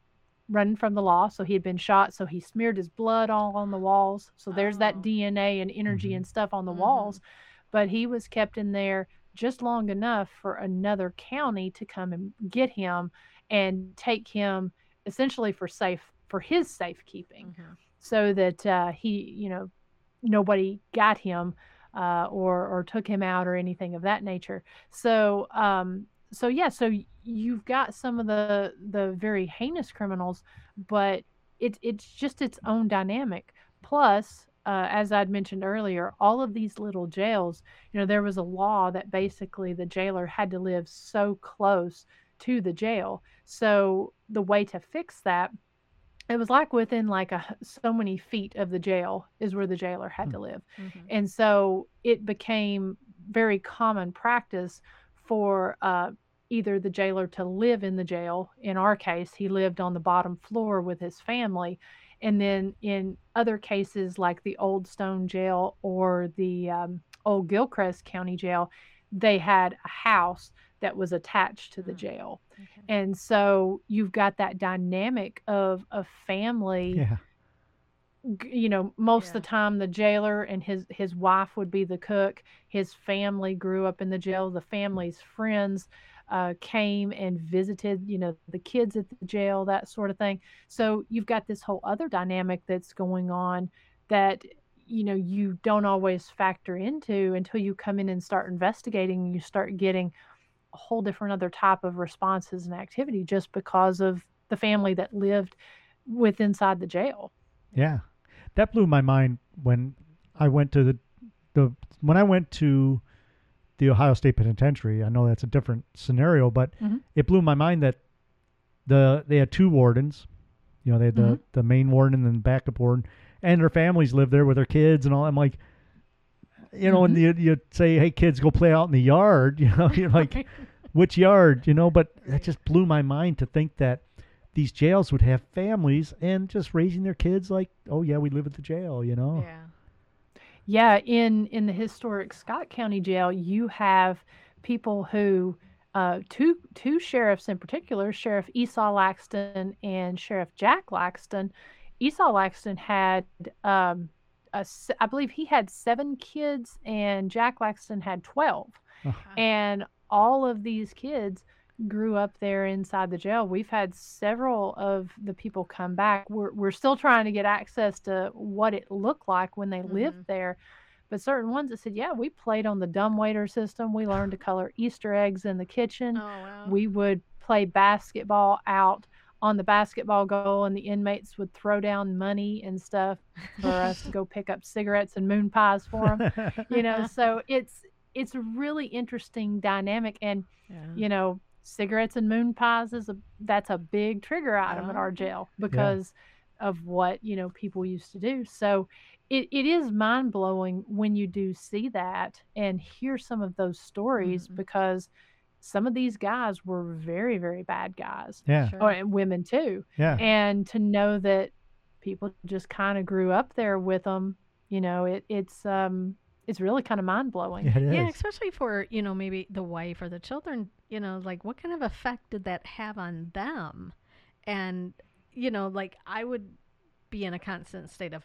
running from the law. So he had been shot. So he smeared his blood all on the walls. So there's oh. that DNA and energy mm-hmm. and stuff on the mm-hmm. walls. But he was kept in there just long enough for another county to come and get him and take him essentially for safe for his safekeeping mm-hmm. so that uh, he you know nobody got him uh, or or took him out or anything of that nature so um so yeah so you've got some of the the very heinous criminals but it, it's just its own dynamic plus uh, as I'd mentioned earlier, all of these little jails, you know, there was a law that basically the jailer had to live so close to the jail. So the way to fix that, it was like within like a so many feet of the jail is where the jailer had mm-hmm. to live, mm-hmm. and so it became very common practice for uh, either the jailer to live in the jail. In our case, he lived on the bottom floor with his family and then in other cases, like the Old Stone Jail or the um, Old Gilchrist County Jail, they had a house that was attached to the mm. jail. Okay. And so you've got that dynamic of a family. Yeah. You know, most yeah. of the time the jailer and his his wife would be the cook. His family grew up in the jail. The family's friends uh, came and visited, you know, the kids at the jail, that sort of thing. So you've got this whole other dynamic that's going on that you know you don't always factor into until you come in and start investigating and you start getting a whole different other type of responses and activity just because of the family that lived with inside the jail yeah that blew my mind when i went to the the when i went to the Ohio State Penitentiary. I know that's a different scenario, but mm-hmm. it blew my mind that the they had two wardens. You know, they had mm-hmm. the, the main warden and then the backup warden, and their families lived there with their kids and all. I'm like, you know, mm-hmm. and you you say, hey kids, go play out in the yard. You know, you're like, which yard? You know, but that just blew my mind to think that these jails would have families and just raising their kids like, oh yeah, we live at the jail. You know. Yeah. Yeah, in in the historic Scott County Jail, you have people who uh, two two sheriffs in particular, Sheriff Esau Laxton and Sheriff Jack Laxton. Esau Laxton had, um, a, I believe, he had seven kids, and Jack Laxton had 12 uh-huh. and all of these kids grew up there inside the jail. We've had several of the people come back. We're, we're still trying to get access to what it looked like when they mm-hmm. lived there. but certain ones that said, yeah, we played on the dumbwaiter system. We learned to color Easter eggs in the kitchen. Oh, wow. We would play basketball out on the basketball goal, and the inmates would throw down money and stuff for us to go pick up cigarettes and moon pies for them. you know, so it's it's a really interesting dynamic, and yeah. you know, cigarettes and moon pies is a that's a big trigger item in our jail because of what you know people used to do. So it, it is mind blowing when you do see that and hear some of those stories Mhm. because some of these guys were very very bad guys, yeah, Sure. oh, and women too, yeah, and to know that people just kind of grew up there with them, you know, it it's um it's really kind of mind blowing. yeah, Yeah, especially for, you know, maybe the wife or the children, you know, like what kind of effect did that have on them? And, you know, like I would be in a constant state of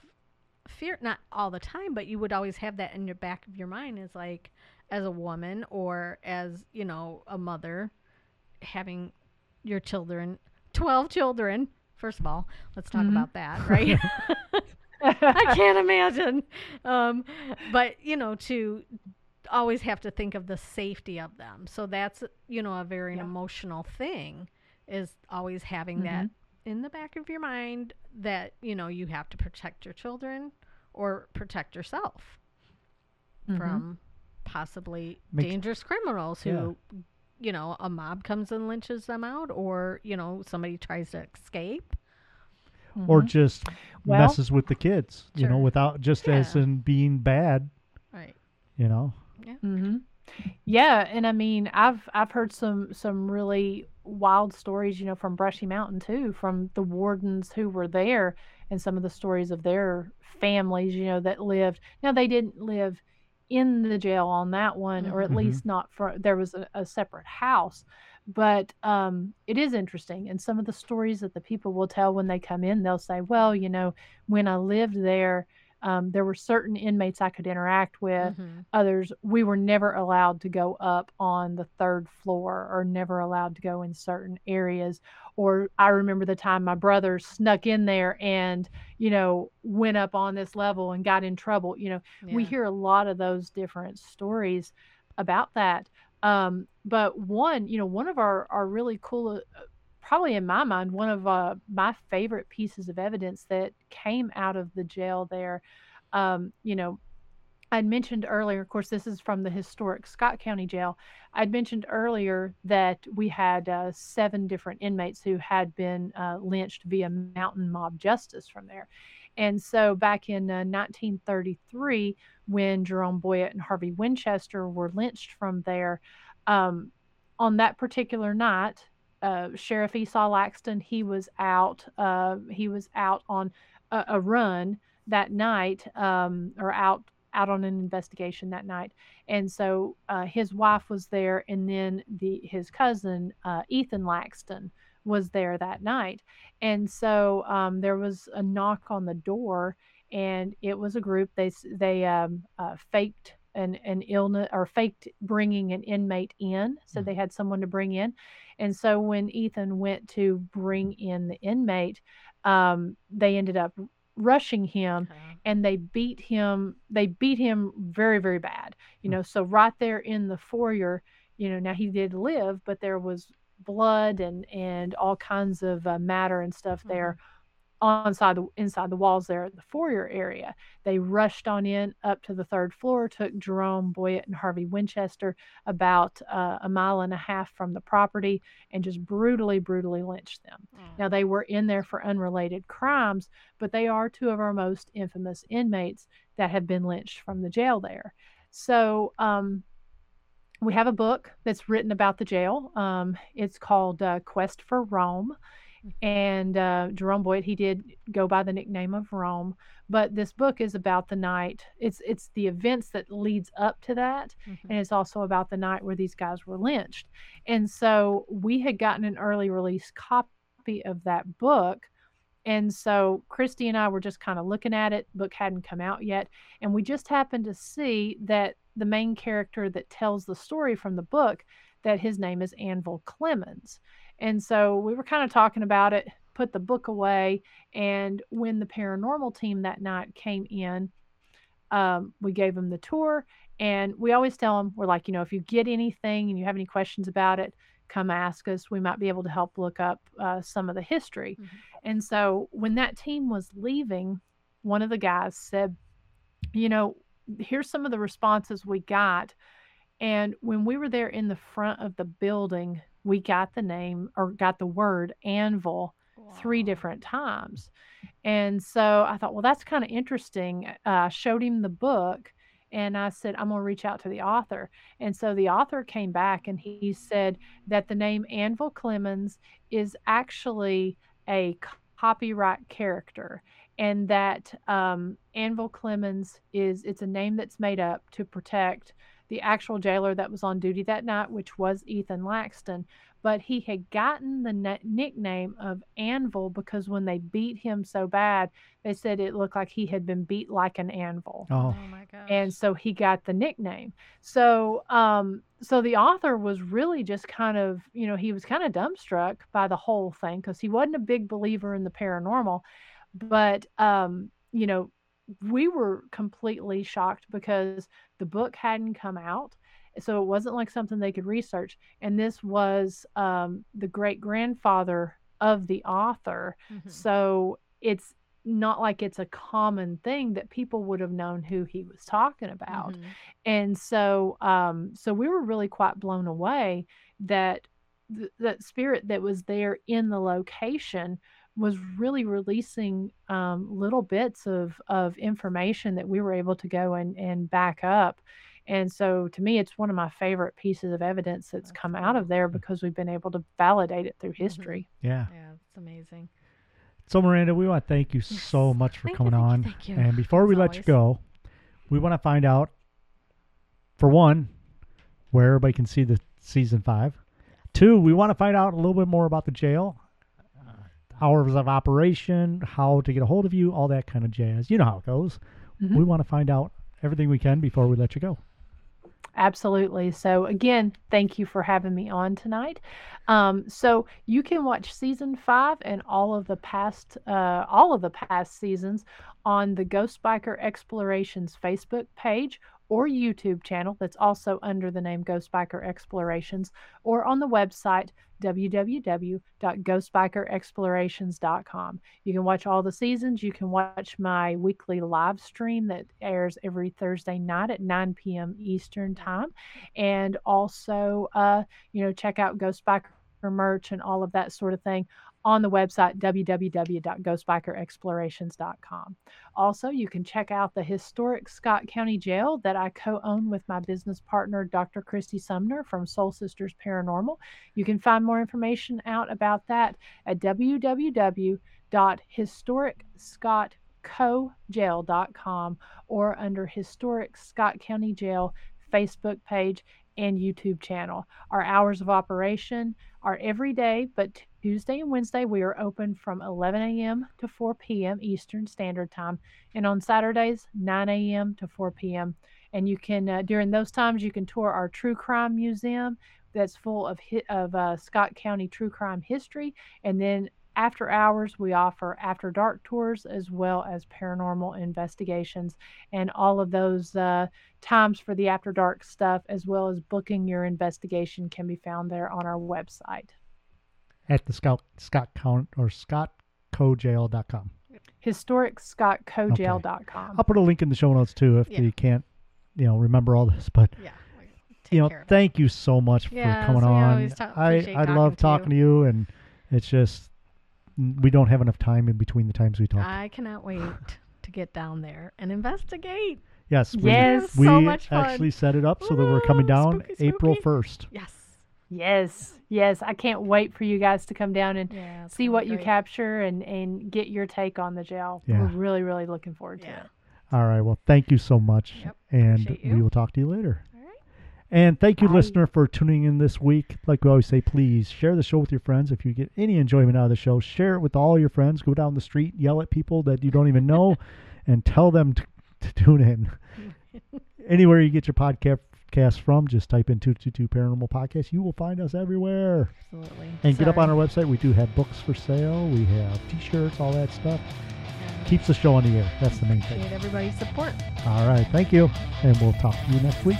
fear, not all the time, but you would always have that in your back of your mind as like as a woman or as, you know, a mother having your children, 12 children. First of all, let's talk Mhm. about that, right? I can't imagine. Um, but you know, to always have to think of the safety of them. So that's you know a very Yeah. emotional thing is always having that in the back of your mind that you know you have to protect your children or protect yourself Mhm. from possibly Makes- dangerous criminals who you know a mob comes and lynches them out or you know somebody tries to escape Or Mhm. just Well- messes with the kids, you know, without just as in being bad, right you know. hmm Yeah, and I mean, I've I've heard some some really wild stories, you know, from Brushy Mountain too, from the wardens who were there, and some of the stories of their families, you know, that lived. Now they didn't live in the jail on that one, or at Mhm. least not for. There was a, a separate house, but um, it is interesting, and some of the stories that the people will tell when they come in, they'll say, "Well, you know, when I lived there." Um, there were certain inmates I could interact with, Mhm. others we were never allowed to go up on the third floor or never allowed to go in certain areas or i remember the time my brother snuck in there and you know went up on this level and got in trouble you know we hear a lot of those different stories about that um, but one you know one of our our really cool uh, probably in my mind one of uh, my favorite pieces of evidence that came out of the jail there um, you know I'd mentioned earlier, of course, this is from the historic Scott County Jail. I'd mentioned earlier that we had uh, seven different inmates who had been uh, lynched via mountain mob justice from there. And so back in uh, 1933, when Jerome Boyett and Harvey Winchester were lynched from there, um, on that particular night, uh, Sheriff Esau Laxton, he was out. Uh, he was out on a, a run that night, um, or out out on an investigation that night. And so uh, his wife was there, and then the his cousin uh, Ethan Laxton was there that night. And so um, there was a knock on the door, and it was a group. They they um, uh, faked an an illness or faked bringing an inmate in, so Mm. they had someone to bring in. And so when Ethan went to bring in the inmate, um, they ended up rushing him Okay. and they beat him they beat him very very bad you Mm. know so right there in the foyer you know now he did live but there was blood and and all kinds of uh, matter and stuff there on inside the inside the walls there at the foyer area they rushed on in up to the third floor took jerome boyett and harvey winchester about uh, a mile and a half from the property and just brutally brutally lynched them Oh. now, they were in there for unrelated crimes, but they are two of our most infamous inmates that have been lynched from the jail there. So, um, we have a book that's written about the jail. Um, it's called uh, Quest for Rome. And uh, Jerome Boyd, he did go by the nickname of Rome, but this book is about the night. It's it's the events that leads up to that, Mhm. and it's also about the night where these guys were lynched. And so we had gotten an early release copy of that book. And so Christy and I were just kind of looking at it. Book hadn't come out yet, and we just happened to see that the main character that tells the story from the book that his name is Anvil Clemens. And so we were kind of talking about it, put the book away, and when the paranormal team that night came in, um, we gave them the tour, and we always tell them, we're like, you know, if you get anything and you have any questions about it, come ask us. We might be able to help look up uh, some of the history. Mm-hmm. And so when that team was leaving, one of the guys said, you know, here's some of the responses we got. And when we were there in the front of the building, we got the name or got the word anvil wow. three different times. And so I thought, well, that's kind of interesting. Uh, I showed him the book and I said, I'm going to reach out to the author. And so the author came back and he said that the name Anvil Clemens is actually a copyright character and that um, Anvil Clemens is it's a name that's made up to protect the actual jailer that was on duty that night, which was Ethan Laxton but he had gotten the nickname of Anvil because when they beat him so bad, they said it looked like he had been beat like an anvil. Oh, oh my gosh. And so he got the nickname. So, um, so the author was really just kind of, you know, he was kind of dumbstruck by the whole thing because he wasn't a big believer in the paranormal, but, um, you know, we were completely shocked because the book hadn't come out so it wasn't like something they could research. And this was um, the great grandfather of the author. Mm-hmm. So it's not like it's a common thing that people would have known who he was talking about. Mm-hmm. And so um, so we were really quite blown away that th- that spirit that was there in the location was really releasing um, little bits of, of information that we were able to go and, and back up and so to me, it's one of my favorite pieces of evidence that's, that's come out of there because we've been able to validate it through mm-hmm. history. Yeah. Yeah, it's amazing. So, Miranda, we want to thank you yes. so much for thank coming you, on. Thank you, and before As we always. let you go, we want to find out, for one, where everybody can see the season five. Two, we want to find out a little bit more about the jail, hours of operation, how to get a hold of you, all that kind of jazz. You know how it goes. Mm-hmm. We want to find out everything we can before we let you go. Absolutely. So, again, thank you for having me on tonight. Um, so you can watch season five and all of the past, uh, all of the past seasons on the Ghost Biker Explorations Facebook page or YouTube channel that's also under the name Ghost Biker Explorations or on the website www.ghostbikerexplorations.com. You can watch all the seasons. You can watch my weekly live stream that airs every Thursday night at 9 p.m. Eastern Time. And also, uh, you know, check out Ghost Biker merch and all of that sort of thing on the website www.ghostbikerexplorations.com. Also, you can check out the historic Scott County Jail that I co own with my business partner, Dr. Christy Sumner from Soul Sisters Paranormal. You can find more information out about that at www.historicscottcojail.com or under Historic Scott County Jail Facebook page and YouTube channel. Our hours of operation are every day, but Tuesday and Wednesday we are open from 11 a.m. to 4 p.m. Eastern Standard Time, and on Saturdays 9 a.m. to 4 p.m. And you can uh, during those times you can tour our True Crime Museum that's full of of uh, Scott County true crime history, and then after hours, we offer after dark tours as well as paranormal investigations. And all of those uh, times for the after dark stuff, as well as booking your investigation, can be found there on our website. At the Scott, Scott Count or ScottCojail.com. HistoricScottCojail.com. Okay. I'll put a link in the show notes too if yeah. you can't, you know, remember all this. But yeah you know, thank you so much yeah, for coming so on. I I love talking to you, and it's just we don't have enough time in between the times we talk. I cannot wait to get down there and investigate. Yes, we, yes, we so much fun. actually set it up so that we're coming down spooky, spooky. April first. Yes. Yes, yes. I can't wait for you guys to come down and yeah, see what great. you capture and and get your take on the jail. Yeah. We're really really looking forward to yeah. it. All right. Well, thank you so much, yep, and we will talk to you later. All And thank you, Bye. listener, for tuning in this week. Like we always say, please share the show with your friends. If you get any enjoyment out of the show, share it with all your friends. Go down the street, yell at people that you don't even know, and tell them to, to tune in. Anywhere you get your podcast from, just type in 222 Paranormal Podcast. You will find us everywhere. Absolutely. And get up on our website. We do have books for sale. We have t shirts, all that stuff. Keeps the show on the air. That's the main thing. Need everybody's support. All right. Thank you. And we'll talk to you next week.